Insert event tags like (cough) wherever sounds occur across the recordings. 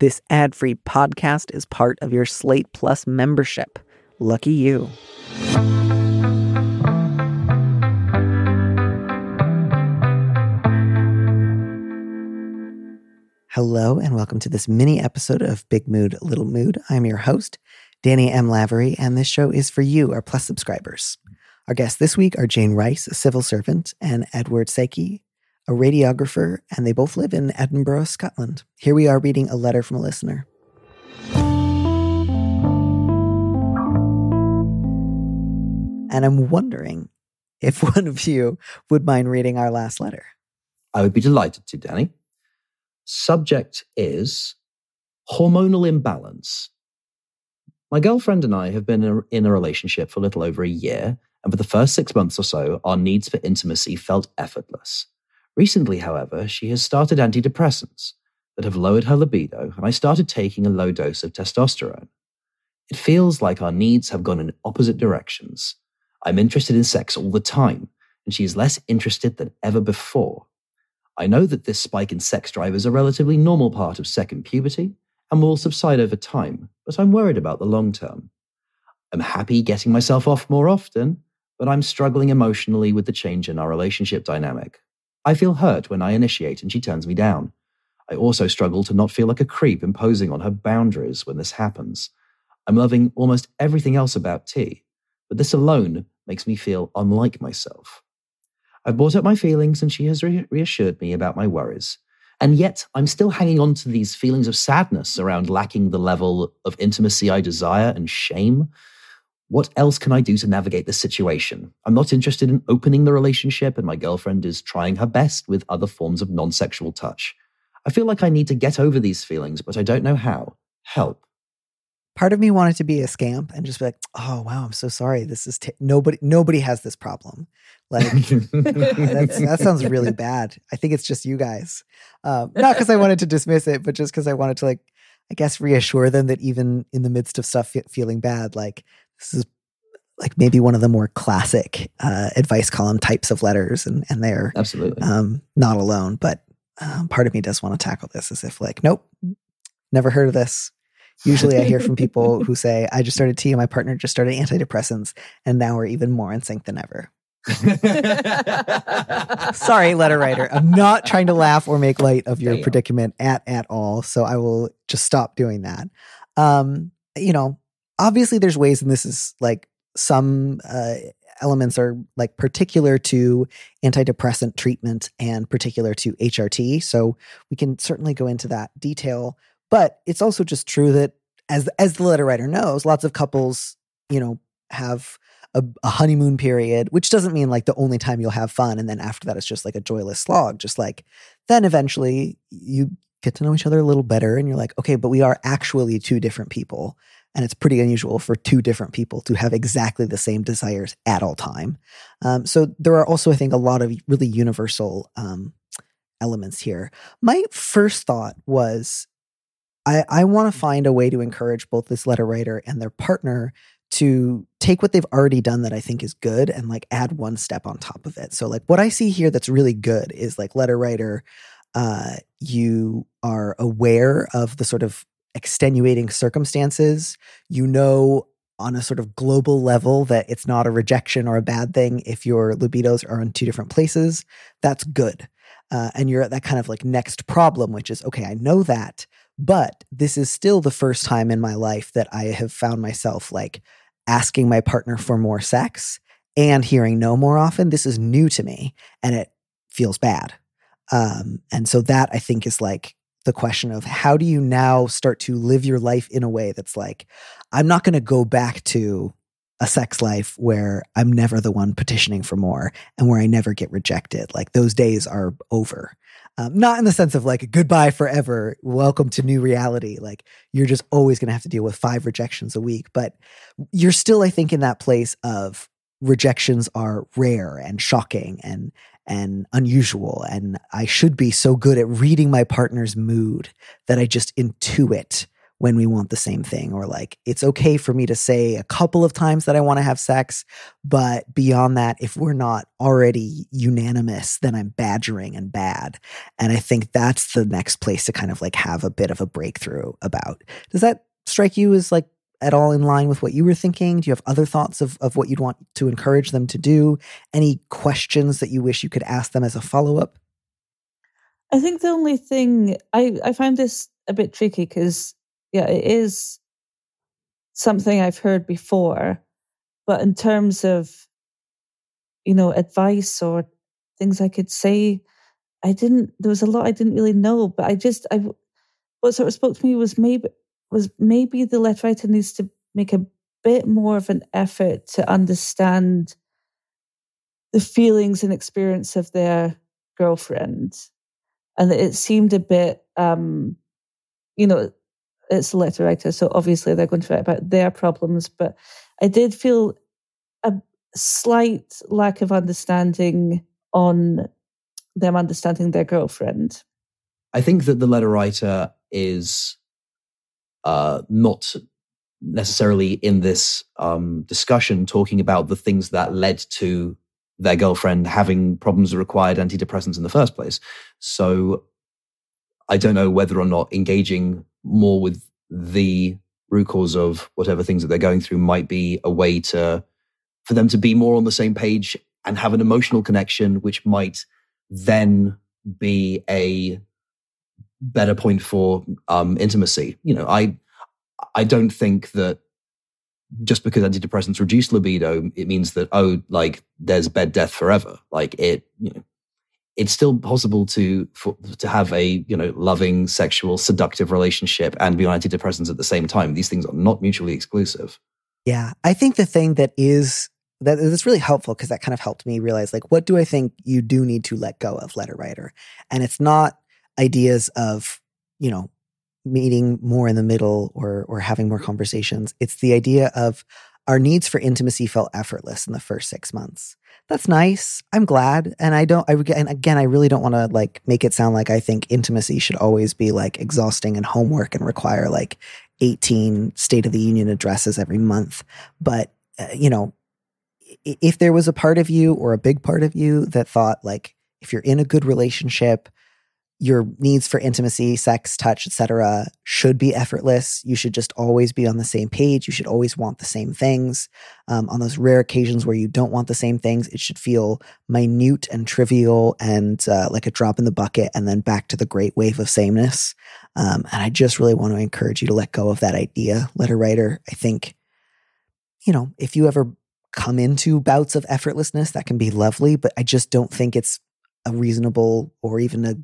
This ad free podcast is part of your Slate Plus membership. Lucky you. Hello, and welcome to this mini episode of Big Mood, Little Mood. I'm your host, Danny M. Lavery, and this show is for you, our Plus subscribers. Our guests this week are Jane Rice, a civil servant, and Edward Szekely, a radiographer, and they both live in Edinburgh, Scotland. Here we are reading a letter from a listener. And I'm wondering if (laughs) one of you would mind reading our last letter. I would be delighted to, Danny. Subject is hormonal imbalance. My girlfriend and I have been in a relationship for a little over a year, and for the first six months or so, our needs for intimacy felt effortless. Recently, however, she has started antidepressants that have lowered her libido, and I started taking a low dose of testosterone. It feels like our needs have gone in opposite directions. I'm interested in sex all the time, and she is less interested than ever before. I know that this spike in sex drive is a relatively normal part of second puberty and will subside over time, but I'm worried about the long term. I'm happy getting myself off more often, but I'm struggling emotionally with the change in our relationship dynamic. I feel hurt when I initiate and she turns me down. I also struggle to not feel like a creep imposing on her boundaries when this happens. I'm loving almost everything else about T, but this alone makes me feel unlike myself. I've brought up my feelings and she has re- reassured me about my worries. And yet, I'm still hanging on to these feelings of sadness around lacking the level of intimacy I desire and shame. What else can I do to navigate this situation? I'm not interested in opening the relationship, and my girlfriend is trying her best with other forms of non sexual touch. I feel like I need to get over these feelings, but I don't know how. Help part of me wanted to be a scamp and just be like, "Oh wow, I'm so sorry. This is t- nobody. Nobody has this problem. Like (laughs) that sounds really bad. I think it's just you guys. Um, not because I wanted to dismiss it, but just because I wanted to like, I guess, reassure them that even in the midst of stuff feeling bad, like this is like maybe one of the more classic uh, advice column types of letters, and and they're absolutely um, not alone. But um, part of me does want to tackle this as if like, nope, never heard of this. Usually I hear from people (laughs) who say, I just started T, and my partner just started antidepressants, and now we're even more in sync than ever. Sorry, letter writer. I'm not trying to laugh or make light of your Damn. predicament at at all. So I will just stop doing that. Um, you know, obviously there's ways, and this is like some uh, elements are like particular to antidepressant treatment and particular to HRT. So we can certainly go into that detail. But it's also just true that as as the letter writer knows, lots of couples, you know, have a, a, honeymoon period, which doesn't mean like the only time you'll have fun, and then after that it's just like a joyless slog. Just like then eventually you get to know each other a little better, and you're like, okay, but we are actually two different people, and it's pretty unusual for two different people to have exactly the same desires at all time. Um, so there are also, I think, a lot of really universal um, elements here. My first thought was I, I want to find a way to encourage both this letter writer and their partner to take what they've already done that I think is good and like add one step on top of it. So like what I see here that's really good is like letter writer, uh, you are aware of the sort of extenuating circumstances. You know on a sort of global level that it's not a rejection or a bad thing if your libidos are in two different places. That's good. Uh, and you're at that kind of like next problem, which is okay, I know that. But this is still the first time in my life that I have found myself like asking my partner for more sex and hearing no more often. This is new to me and it feels bad. Um, and so that I think is like the question of how do you now start to live your life in a way that's like, I'm not going to go back to a sex life where I'm never the one petitioning for more and where I never get rejected. Like those days are over. Um, not in the sense of like goodbye forever, welcome to new reality. Like you're just always going to have to deal with five rejections a week, but you're still, I think, in that place of rejections are rare and shocking and and unusual. And I should be so good at reading my partner's mood that I just intuit when we want the same thing or like it's okay for me to say a couple of times that I want to have sex but beyond that if we're not already unanimous then I'm badgering and bad and I think that's the next place to kind of like have a bit of a breakthrough about does that strike you as like at all in line with what you were thinking? Do you have other thoughts of, of what you'd want to encourage them to do? Any questions that you wish you could ask them as a follow up? I think the only thing I, I find this a bit tricky because, yeah, it is something I've heard before. But in terms of, you know, advice or things I could say, I didn't, there was a lot I didn't really know. But I just, I, what sort of spoke to me was maybe, was maybe the letter writer needs to make a bit more of an effort to understand the feelings and experience of their girlfriend and it seemed a bit, um, you know, it's a letter writer, so obviously they're going to write about their problems. But I did feel a slight lack of understanding on them understanding their girlfriend. I think that the letter writer is uh, not necessarily in this um, discussion talking about the things that led to their girlfriend having problems that required antidepressants in the first place. So I don't know whether or not engaging more with the root cause of whatever things that they're going through might be a way to for them to be more on the same page and have an emotional connection, which might then be a better point for um, intimacy. You know, I I don't think that just because antidepressants reduce libido, it means that oh, like there's bed death forever. Like it, you know, it's still possible to for, to have a you know loving, sexual, seductive relationship and be on antidepressants at the same time. These things are not mutually exclusive. Yeah, I think the thing that is that is really helpful because that kind of helped me realize like what do I think you do need to let go of, letter writer, and it's not ideas of you know meeting more in the middle or or having more conversations. It's the idea of our needs for intimacy felt effortless in the first six months. That's nice. I'm glad, and I don't. I and again, I really don't want to like make it sound like I think intimacy should always be like exhausting and homework and require like 18 State of the Union addresses every month. But uh, you know, if there was a part of you or a big part of you that thought like if you're in a good relationship your needs for intimacy, sex, touch, etc. should be effortless. You should just always be on the same page. You should always want the same things. Um, on those rare occasions where you don't want the same things, it should feel minute and trivial and uh, like a drop in the bucket, and then back to the great wave of sameness. Um, and I just really want to encourage you to let go of that idea, letter writer. I think, you know, if you ever come into bouts of effortlessness, that can be lovely, but I just don't think it's a reasonable or even a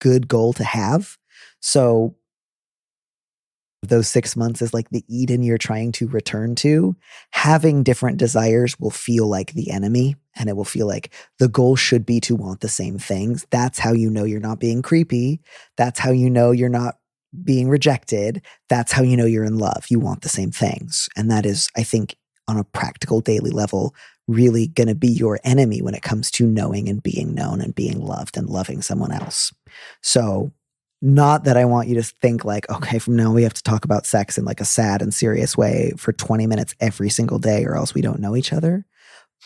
good goal to have. So those six months is like the Eden you're trying to return to. Having different desires will feel like the enemy and it will feel like the goal should be to want the same things. That's how you know you're not being creepy. That's how you know you're not being rejected. That's how you know you're in love. You want the same things. And that is, I think, on a practical daily level, really going to be your enemy when it comes to knowing and being known and being loved and loving someone else. So, not that I want you to think like, okay, from now we have to talk about sex in like a sad and serious way for 20 minutes every single day, or else we don't know each other.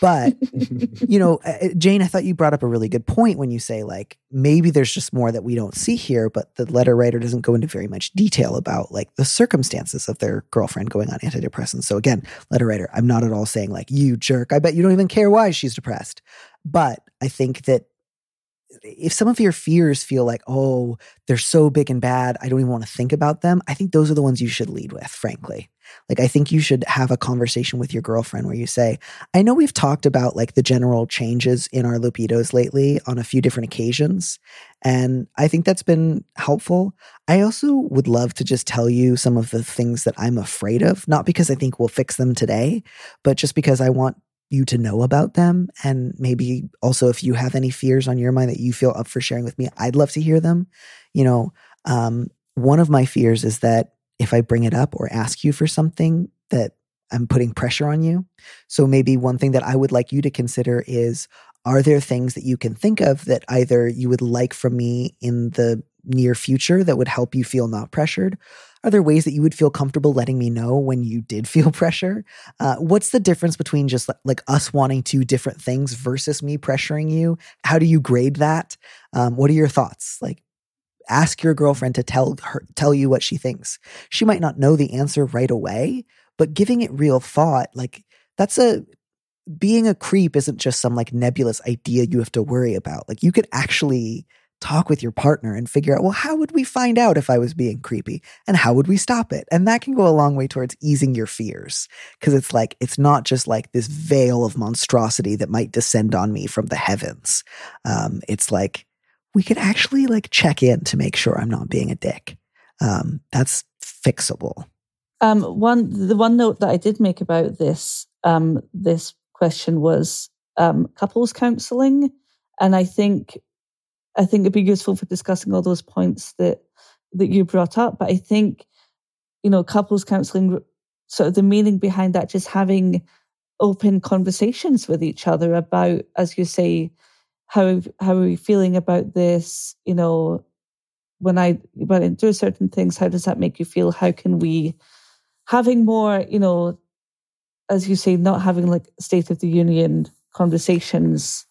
But, (laughs) you know, uh, uh, Jane, I thought you brought up a really good point when you say, like, maybe there's just more that we don't see here, but the letter writer doesn't go into very much detail about like the circumstances of their girlfriend going on antidepressants. So, again, letter writer, I'm not at all saying, like, you jerk, I bet you don't even care why she's depressed. But I think that if some of your fears feel like, oh, they're so big and bad, I don't even want to think about them, I think those are the ones you should lead with, frankly. Like, I think you should have a conversation with your girlfriend where you say, I know we've talked about like the general changes in our libidos lately on a few different occasions. And I think that's been helpful. I also would love to just tell you some of the things that I'm afraid of, not because I think we'll fix them today, but just because I want you to know about them. And maybe also if you have any fears on your mind that you feel up for sharing with me, I'd love to hear them. You know, um, one of my fears is that if I bring it up or ask you for something, that I'm putting pressure on you. So maybe one thing that I would like you to consider is are there things that you can think of that either you would like from me in the near future that would help you feel not pressured? Are there ways that you would feel comfortable letting me know when you did (laughs) feel pressure? Uh, what's the difference between just like us wanting to different things versus me pressuring you? How do you grade that? Um, what are your thoughts? Like, ask your girlfriend to tell her tell you what she thinks. She might not know the answer right away, but giving it real thought, like that's a being a creep isn't just some like nebulous idea you have to worry about. Like you could actually talk with your partner and figure out, well, how would we find out if I was being creepy and how would we stop it? And that can go a long way towards easing your fears because it's like, it's not just like this veil of monstrosity that might descend on me from the heavens. Um, it's like, we could actually like check in to make sure I'm not being a dick. Um, that's fixable. Um, one, the one note that I did make about this, um, this question was um, couples counseling, and I think I think it'd be useful for discussing all those points that that you brought up. But I think you know couples counseling, sort of the meaning behind that, just having open conversations with each other about, as you say, how how are we feeling about this? You know, when I when I do certain things, how does that make you feel? How can we having more, you know, as you say, not having like State of the Union conversations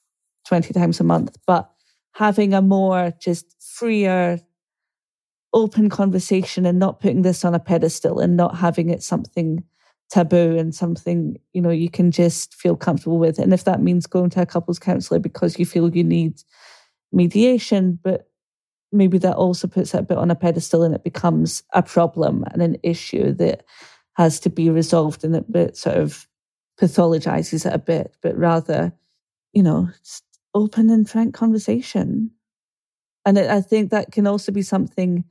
20 times a month, but having a more just freer, open conversation and not putting this on a pedestal and not having it something taboo and something, you know, you can just feel comfortable with. And if that means going to a couples counselor because you feel you need mediation, but maybe that also puts it a bit on a pedestal and it becomes a problem and an issue that has to be resolved and it sort of pathologizes it a bit, but rather, you know, open and frank conversation. And I think that can also be something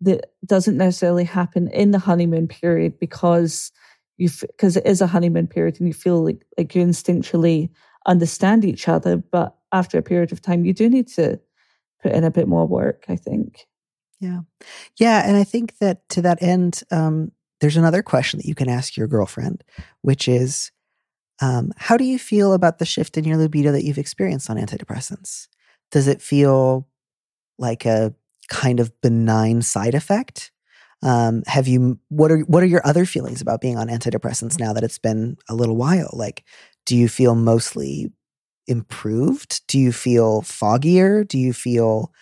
that doesn't necessarily happen in the honeymoon period because you because it is a honeymoon period and you feel like like you instinctually understand each other but after a period of time you do need to put in a bit more work i think yeah yeah and i think that to that end um there's another question that you can ask your girlfriend, which is um, how do you feel about the shift in your libido that you've experienced on antidepressants? Does it feel like a kind of benign side effect? Um, have you what are what are your other feelings about being on antidepressants now that it's been a little while? Like, do you feel mostly improved? Do you feel foggier? Do you feel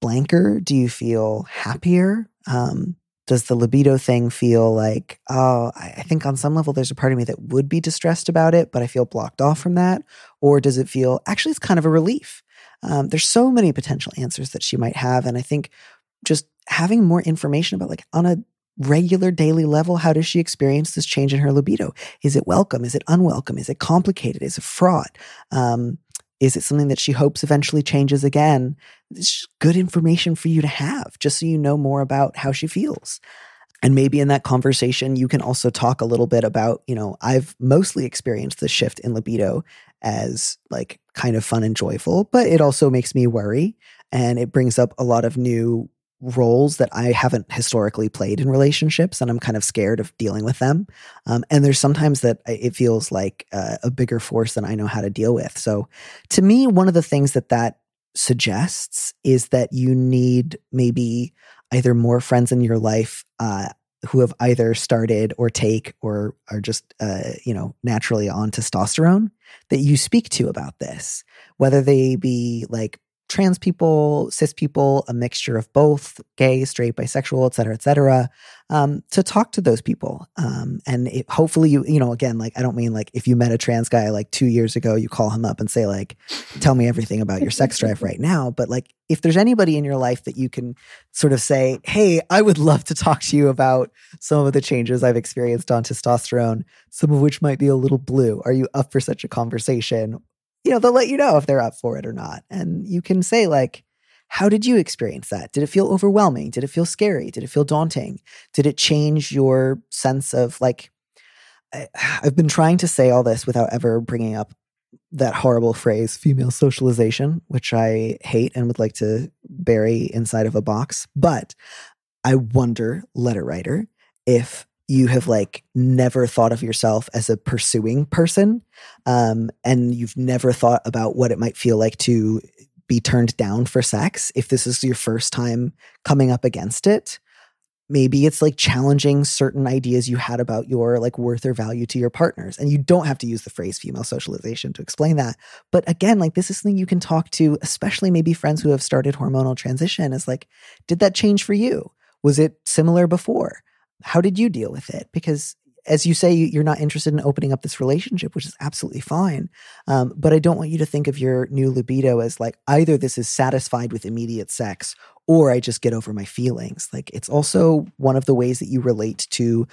blanker? Do you feel happier? Um, does the libido thing feel like, oh, I think on some level there's a part of me that would be distressed about it, but I feel blocked off from that? Or does it feel actually it's kind of a relief? Um, there's so many potential answers that she might have. And I think just having more information about like on a regular daily level, how does she experience this change in her libido? Is it welcome? Is it unwelcome? Is it complicated? Is it fraught? Um, is it something that she hopes eventually changes again? It's good information for you to have, just so you know more about how she feels. And maybe in that conversation, you can also talk a little bit about, you know, I've mostly experienced the shift in libido as like kind of fun and joyful, but it also makes me worry and it brings up a lot of new roles that I haven't historically played in relationships, and I'm kind of scared of dealing with them. Um, and there's sometimes that it feels like uh, a bigger force than I know how to deal with. So, to me, one of the things that that suggests is that you need maybe either more friends in your life uh, who have either started or take or are just uh, you know naturally on testosterone that you speak to about this whether they be like trans people, cis people, a mixture of both, gay, straight, bisexual, et cetera, et cetera, um, to talk to those people. Um, and it, hopefully you, you know, again, like, I don't mean like if you met a trans guy like two years ago, you call him up and say like, tell me everything about your sex drive right (laughs) now. But like, if there's anybody in your life that you can sort of say, hey, I would love to talk to you about some of the changes I've experienced on testosterone, some of which might be a little blue. Are you up for such a conversation? You know, they'll let you know if they're up for it or not. And you can say, like, how did you experience that? Did it feel overwhelming? Did it feel scary? Did it feel daunting? Did it change your sense of like, I, I've been trying to say all this without ever bringing up that horrible phrase, female socialization, which I hate and would like to bury inside of a box. But I wonder, letter writer, if you have like never thought of yourself as a pursuing person um, and you've never thought about what it might feel like to be turned down for sex if this is your first time coming up against it. Maybe it's like challenging certain ideas you had about your like worth or value to your partners. And you don't have to use the phrase female socialization to explain that. But again, like this is something you can talk to, especially maybe friends who have started hormonal transition is like, did that change for you? Was it similar before? How did you deal with it? Because as you say, you're not interested in opening up this relationship, which is absolutely fine. Um, but I don't want you to think of your new libido as like either this is satisfied with immediate sex or I just get over my feelings. Like it's also one of the ways that you relate to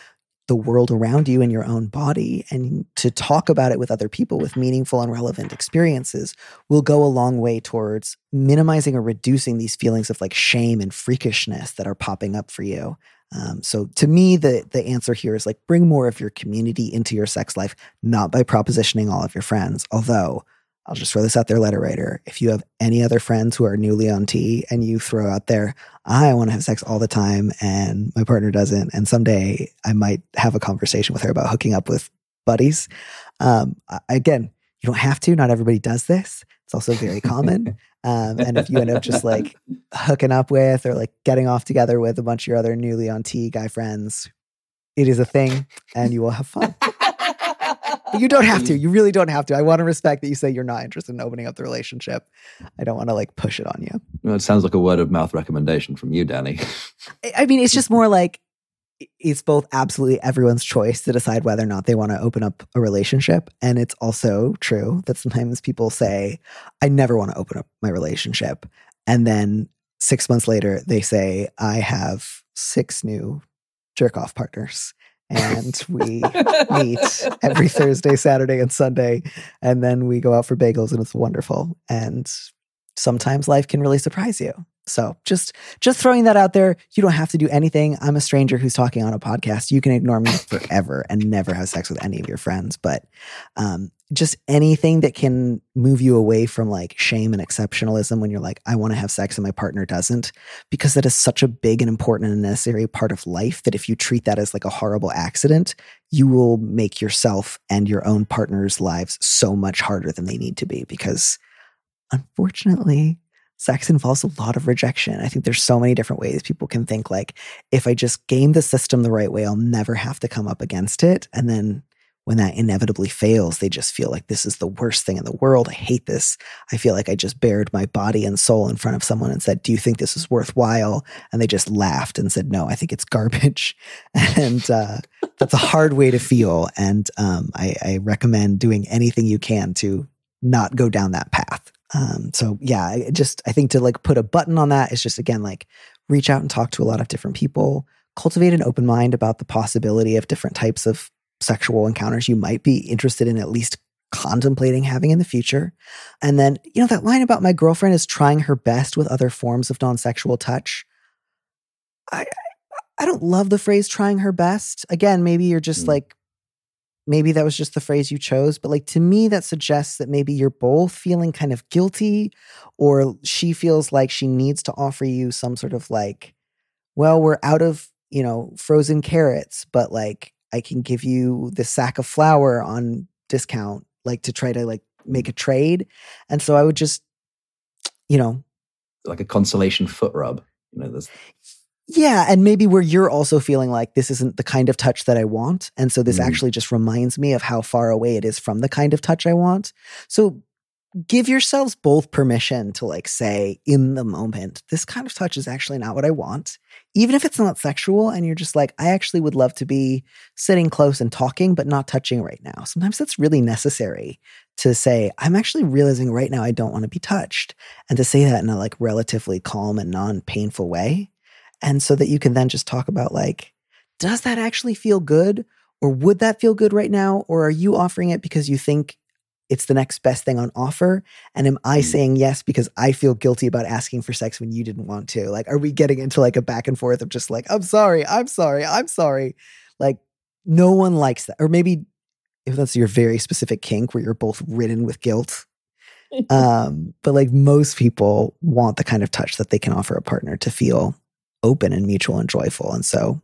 the world around you and your own body. And to talk about it with other people with meaningful and relevant experiences will go a long way towards minimizing or reducing these feelings of like shame and freakishness that are popping up for you. Um, so to me, the the answer here is like bring more of your community into your sex life, not by propositioning all of your friends. Although I'll just throw this out there, letter writer. If you have any other friends who are newly on T and you throw out there, I want to have sex all the time and my partner doesn't, and someday I might have a conversation with her about hooking up with buddies. Um, again, you don't have to. Not everybody does this. It's also very common. (laughs) Um, and if you end up just like hooking up with or like getting off together with a bunch of your other newly on T guy friends, it is a thing and you will have fun. (laughs) but you don't have to. You really don't have to. I want to respect that you say you're not interested in opening up the relationship. I don't want to like push it on you. Well, it sounds like a word of mouth recommendation from you, Danny. I mean, it's just more like it's both absolutely everyone's choice to decide whether or not they want to open up a relationship. And it's also true that sometimes people say, I never want to open up my relationship. And then six months later, they say, I have six new jerk off partners. And we (laughs) meet every Thursday, Saturday, and Sunday. And then we go out for bagels, and it's wonderful. And sometimes life can really surprise you. So just just throwing that out there. You don't have to do anything. I'm a stranger who's talking on a podcast. You can ignore me (laughs) forever and never have sex with any of your friends. But um, just anything that can move you away from like shame and exceptionalism when you're like, I want to have sex and my partner doesn't, because that is such a big and important and necessary part of life that if you treat that as like a horrible accident, you will make yourself and your own partner's lives so much harder than they need to be because unfortunately sex involves a lot of rejection. I think there's so many different ways people can think like, if I just game the system the right way, I'll never have to come up against it. And then when that inevitably fails, they just feel like this is the worst thing in the world. I hate this. I feel like I just bared my body and soul in front of someone and said, Do you think this is worthwhile? And they just laughed and said, No, I think it's garbage. (laughs) And uh, that's a hard way to feel. And um, I, I recommend doing anything you can to not go down that path. Um, so yeah, I just I think to like put a button on that is just again like reach out and talk to a lot of different people, cultivate an open mind about the possibility of different types of sexual encounters you might be interested in at least contemplating having in the future. And then, you know, that line about my girlfriend is trying her best with other forms of non-sexual touch. I I don't love the phrase trying her best. Again, maybe you're just mm. like maybe that was just the phrase you chose, but like to me, that suggests that maybe you're both feeling kind of guilty, or she feels like she needs to offer you some sort of like, well, we're out of, you know, frozen carrots, but like I can give you the sack of flour on discount, like to try to like make a trade. And so I would just, you know, like a consolation foot rub. You know, there's yeah, and maybe where you're also feeling like this isn't the kind of touch that I want. And so this mm actually just reminds me of how far away it is from the kind of touch I want. So give yourselves both permission to like say in the moment, this kind of touch is actually not what I want. Even if it's not sexual and you're just like, I actually would love to be sitting close and talking, but not touching right now. Sometimes that's really necessary to say, I'm actually realizing right now I don't want to be touched. And to say that in a like relatively calm and non painful way and so that you can then just talk about like, does that actually feel good? Or would that feel good right now? Or are you offering it because you think it's the next best thing on offer? And am I mm. saying yes because I feel guilty about asking for sex when you didn't want to? Like, are we getting into like a back and forth of just like, I'm sorry, I'm sorry, I'm sorry? Like, no one likes that. Or maybe if that's your very specific kink where you're both ridden with guilt. (laughs) um, but like most people want the kind of touch that they can offer a partner to feel open and mutual and joyful. And so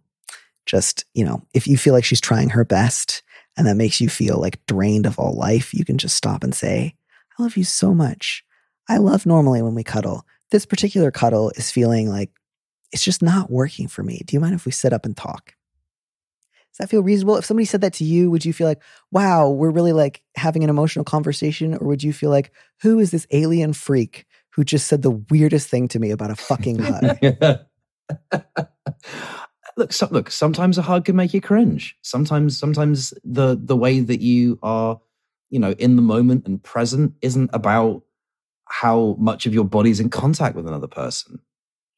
just, you know, if you feel like she's trying her best and that makes you feel like drained of all life, you can just stop and say, I love you so much. I love normally when we cuddle. This particular cuddle is feeling like it's just not working for me. Do you mind if we sit up and talk? Does that feel reasonable? If somebody said that to you, would you feel like, wow, we're really like having an emotional conversation? Or would you feel like, who is this alien freak who just said the weirdest thing to me about a fucking hug? (laughs) (laughs) look, so, look, sometimes a hug can make you cringe. Sometimes, sometimes the the way that you are, you know, in the moment and present isn't about how much of your body's in contact with another person.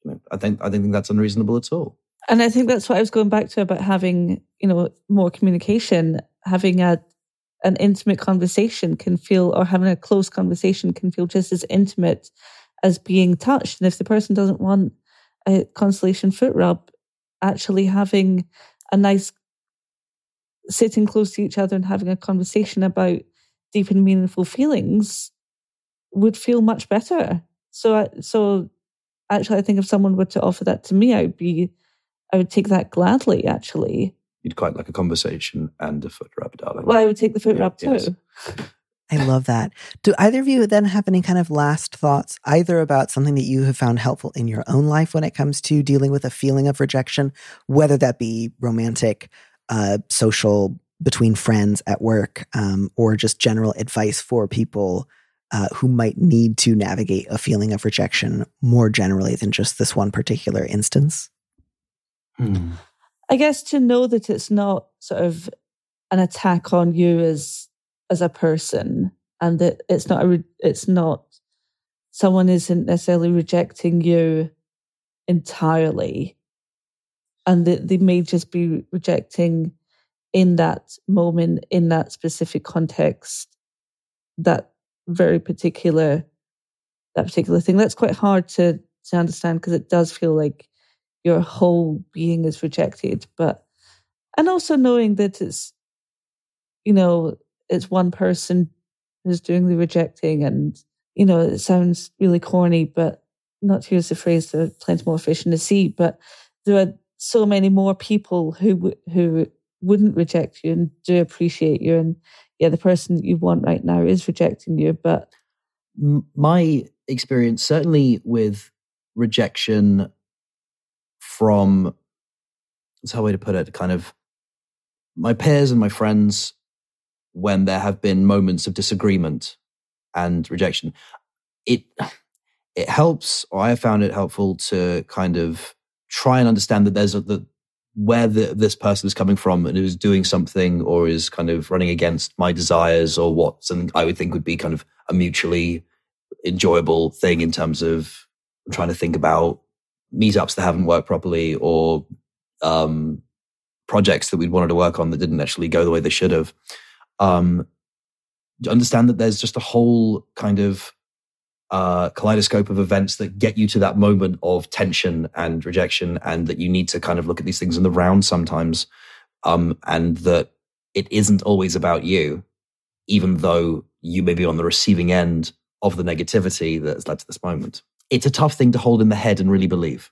Know, I think I don't think that's unreasonable at all. And I think that's what I was going back to about having, you know, more communication, having a an intimate conversation can feel or having a close conversation can feel just as intimate as being touched. And if the person doesn't want a constellation foot rub, actually having a nice sitting close to each other and having a conversation about deep and meaningful feelings would feel much better. So, so actually, I think if someone were to offer that to me, I would be, I would take that gladly. Actually, you'd quite like a conversation and a foot rub, darling. Well, I would take the foot yeah, rub too. Yes. I love that. Do either of you then have any kind of last thoughts, either about something that you have found helpful in your own life when it comes to dealing with a feeling of rejection, whether that be romantic, uh, social, between friends at work, um, or just general advice for people uh, who might need to navigate a feeling of rejection more generally than just this one particular instance? Hmm. I guess to know that it's not sort of an attack on you as as a person and that it's not a it's not someone isn't necessarily rejecting you entirely. And that they may just be rejecting in that moment in that specific context that very particular that particular thing. That's quite hard to to understand because it does feel like your whole being is rejected but and also knowing that it's you know it's one person who's doing the rejecting and you know it sounds really corny but not to use the phrase there are plenty more fish in the sea but there are so many more people who who wouldn't reject you and do appreciate you and yeah the person that you want right now is rejecting you but my experience certainly with rejection from that's how way to put it kind of my peers and my friends when there have been moments of disagreement and rejection. It it helps, or I have found it helpful to kind of try and understand that there's a, where the, this person is coming from and who's doing something or is kind of running against my desires or what something I would think would be kind of a mutually enjoyable thing in terms of trying to think about meetups that haven't worked properly or um, projects that we'd wanted to work on that didn't actually go the way they should have um, understand that there's just a whole kind of uh, kaleidoscope of events that get you to that moment of tension and rejection, and that you need to kind of look at these things in the round sometimes, um, and that it isn't always about you, even though you may be on the receiving end of the negativity that has led to this moment. It's a tough thing to hold in the head and really believe.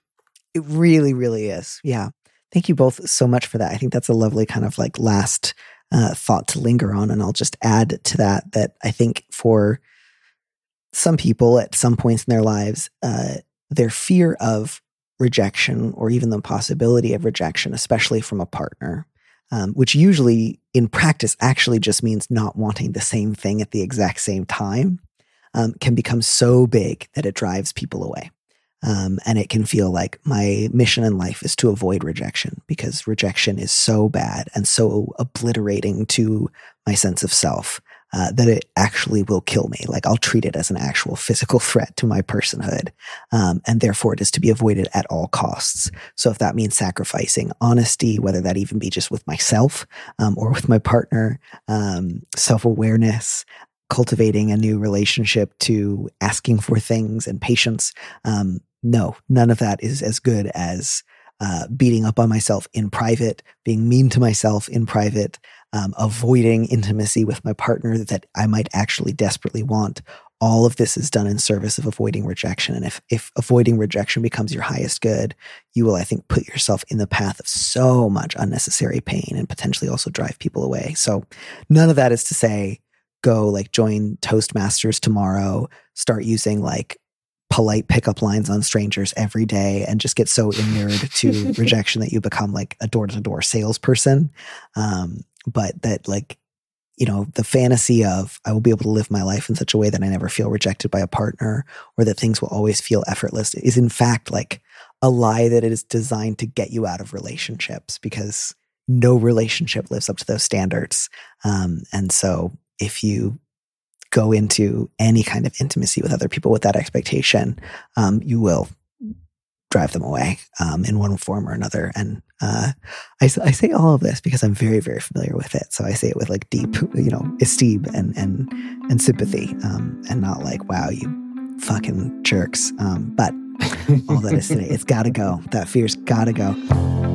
It really, really is. Yeah. Thank you both so much for that. I think that's a lovely kind of like last uh, thought to linger on. And I'll just add to that that I think for some people at some points in their lives, uh, their fear of rejection or even the possibility of rejection, especially from a partner, um, which usually in practice actually just means not wanting the same thing at the exact same time, um, can become so big that it drives people away. Um, and it can feel like my mission in life is to avoid rejection because rejection is so bad and so obliterating to my sense of self uh, that it actually will kill me. Like I'll treat it as an actual physical threat to my personhood. Um, and therefore it is to be avoided at all costs. So if that means sacrificing honesty, whether that even be just with myself um, or with my partner, um, self awareness, cultivating a new relationship to asking for things and patience. Um, no, none of that is as good as uh, beating up on myself in private, being mean to myself in private, um, avoiding intimacy with my partner that I might actually desperately want. All of this is done in service of avoiding rejection. And if, if avoiding rejection becomes your highest good, you will, I think, put yourself in the path of so much unnecessary pain and potentially also drive people away. So, none of that is to say go like join Toastmasters tomorrow, start using like polite pickup lines on strangers every day and just get so inured to (laughs) rejection that you become like a door to door salesperson. Um, but that like, you know, the fantasy of I will be able to live my life in such a way that I never feel rejected by a partner or that things will always feel effortless is in fact like a lie that it is designed to get you out of relationships because no relationship lives up to those standards. Um, and so if you go into any kind of intimacy with other people with that expectation, um, you will drive them away um, in one form or another. And uh, I, I, say all of this because I'm very, very familiar with it. So I say it with like deep, you know, esteem and and and sympathy, um, and not like, wow, you fucking jerks. Um, but all that is today, it's got to go. That fear's got to go.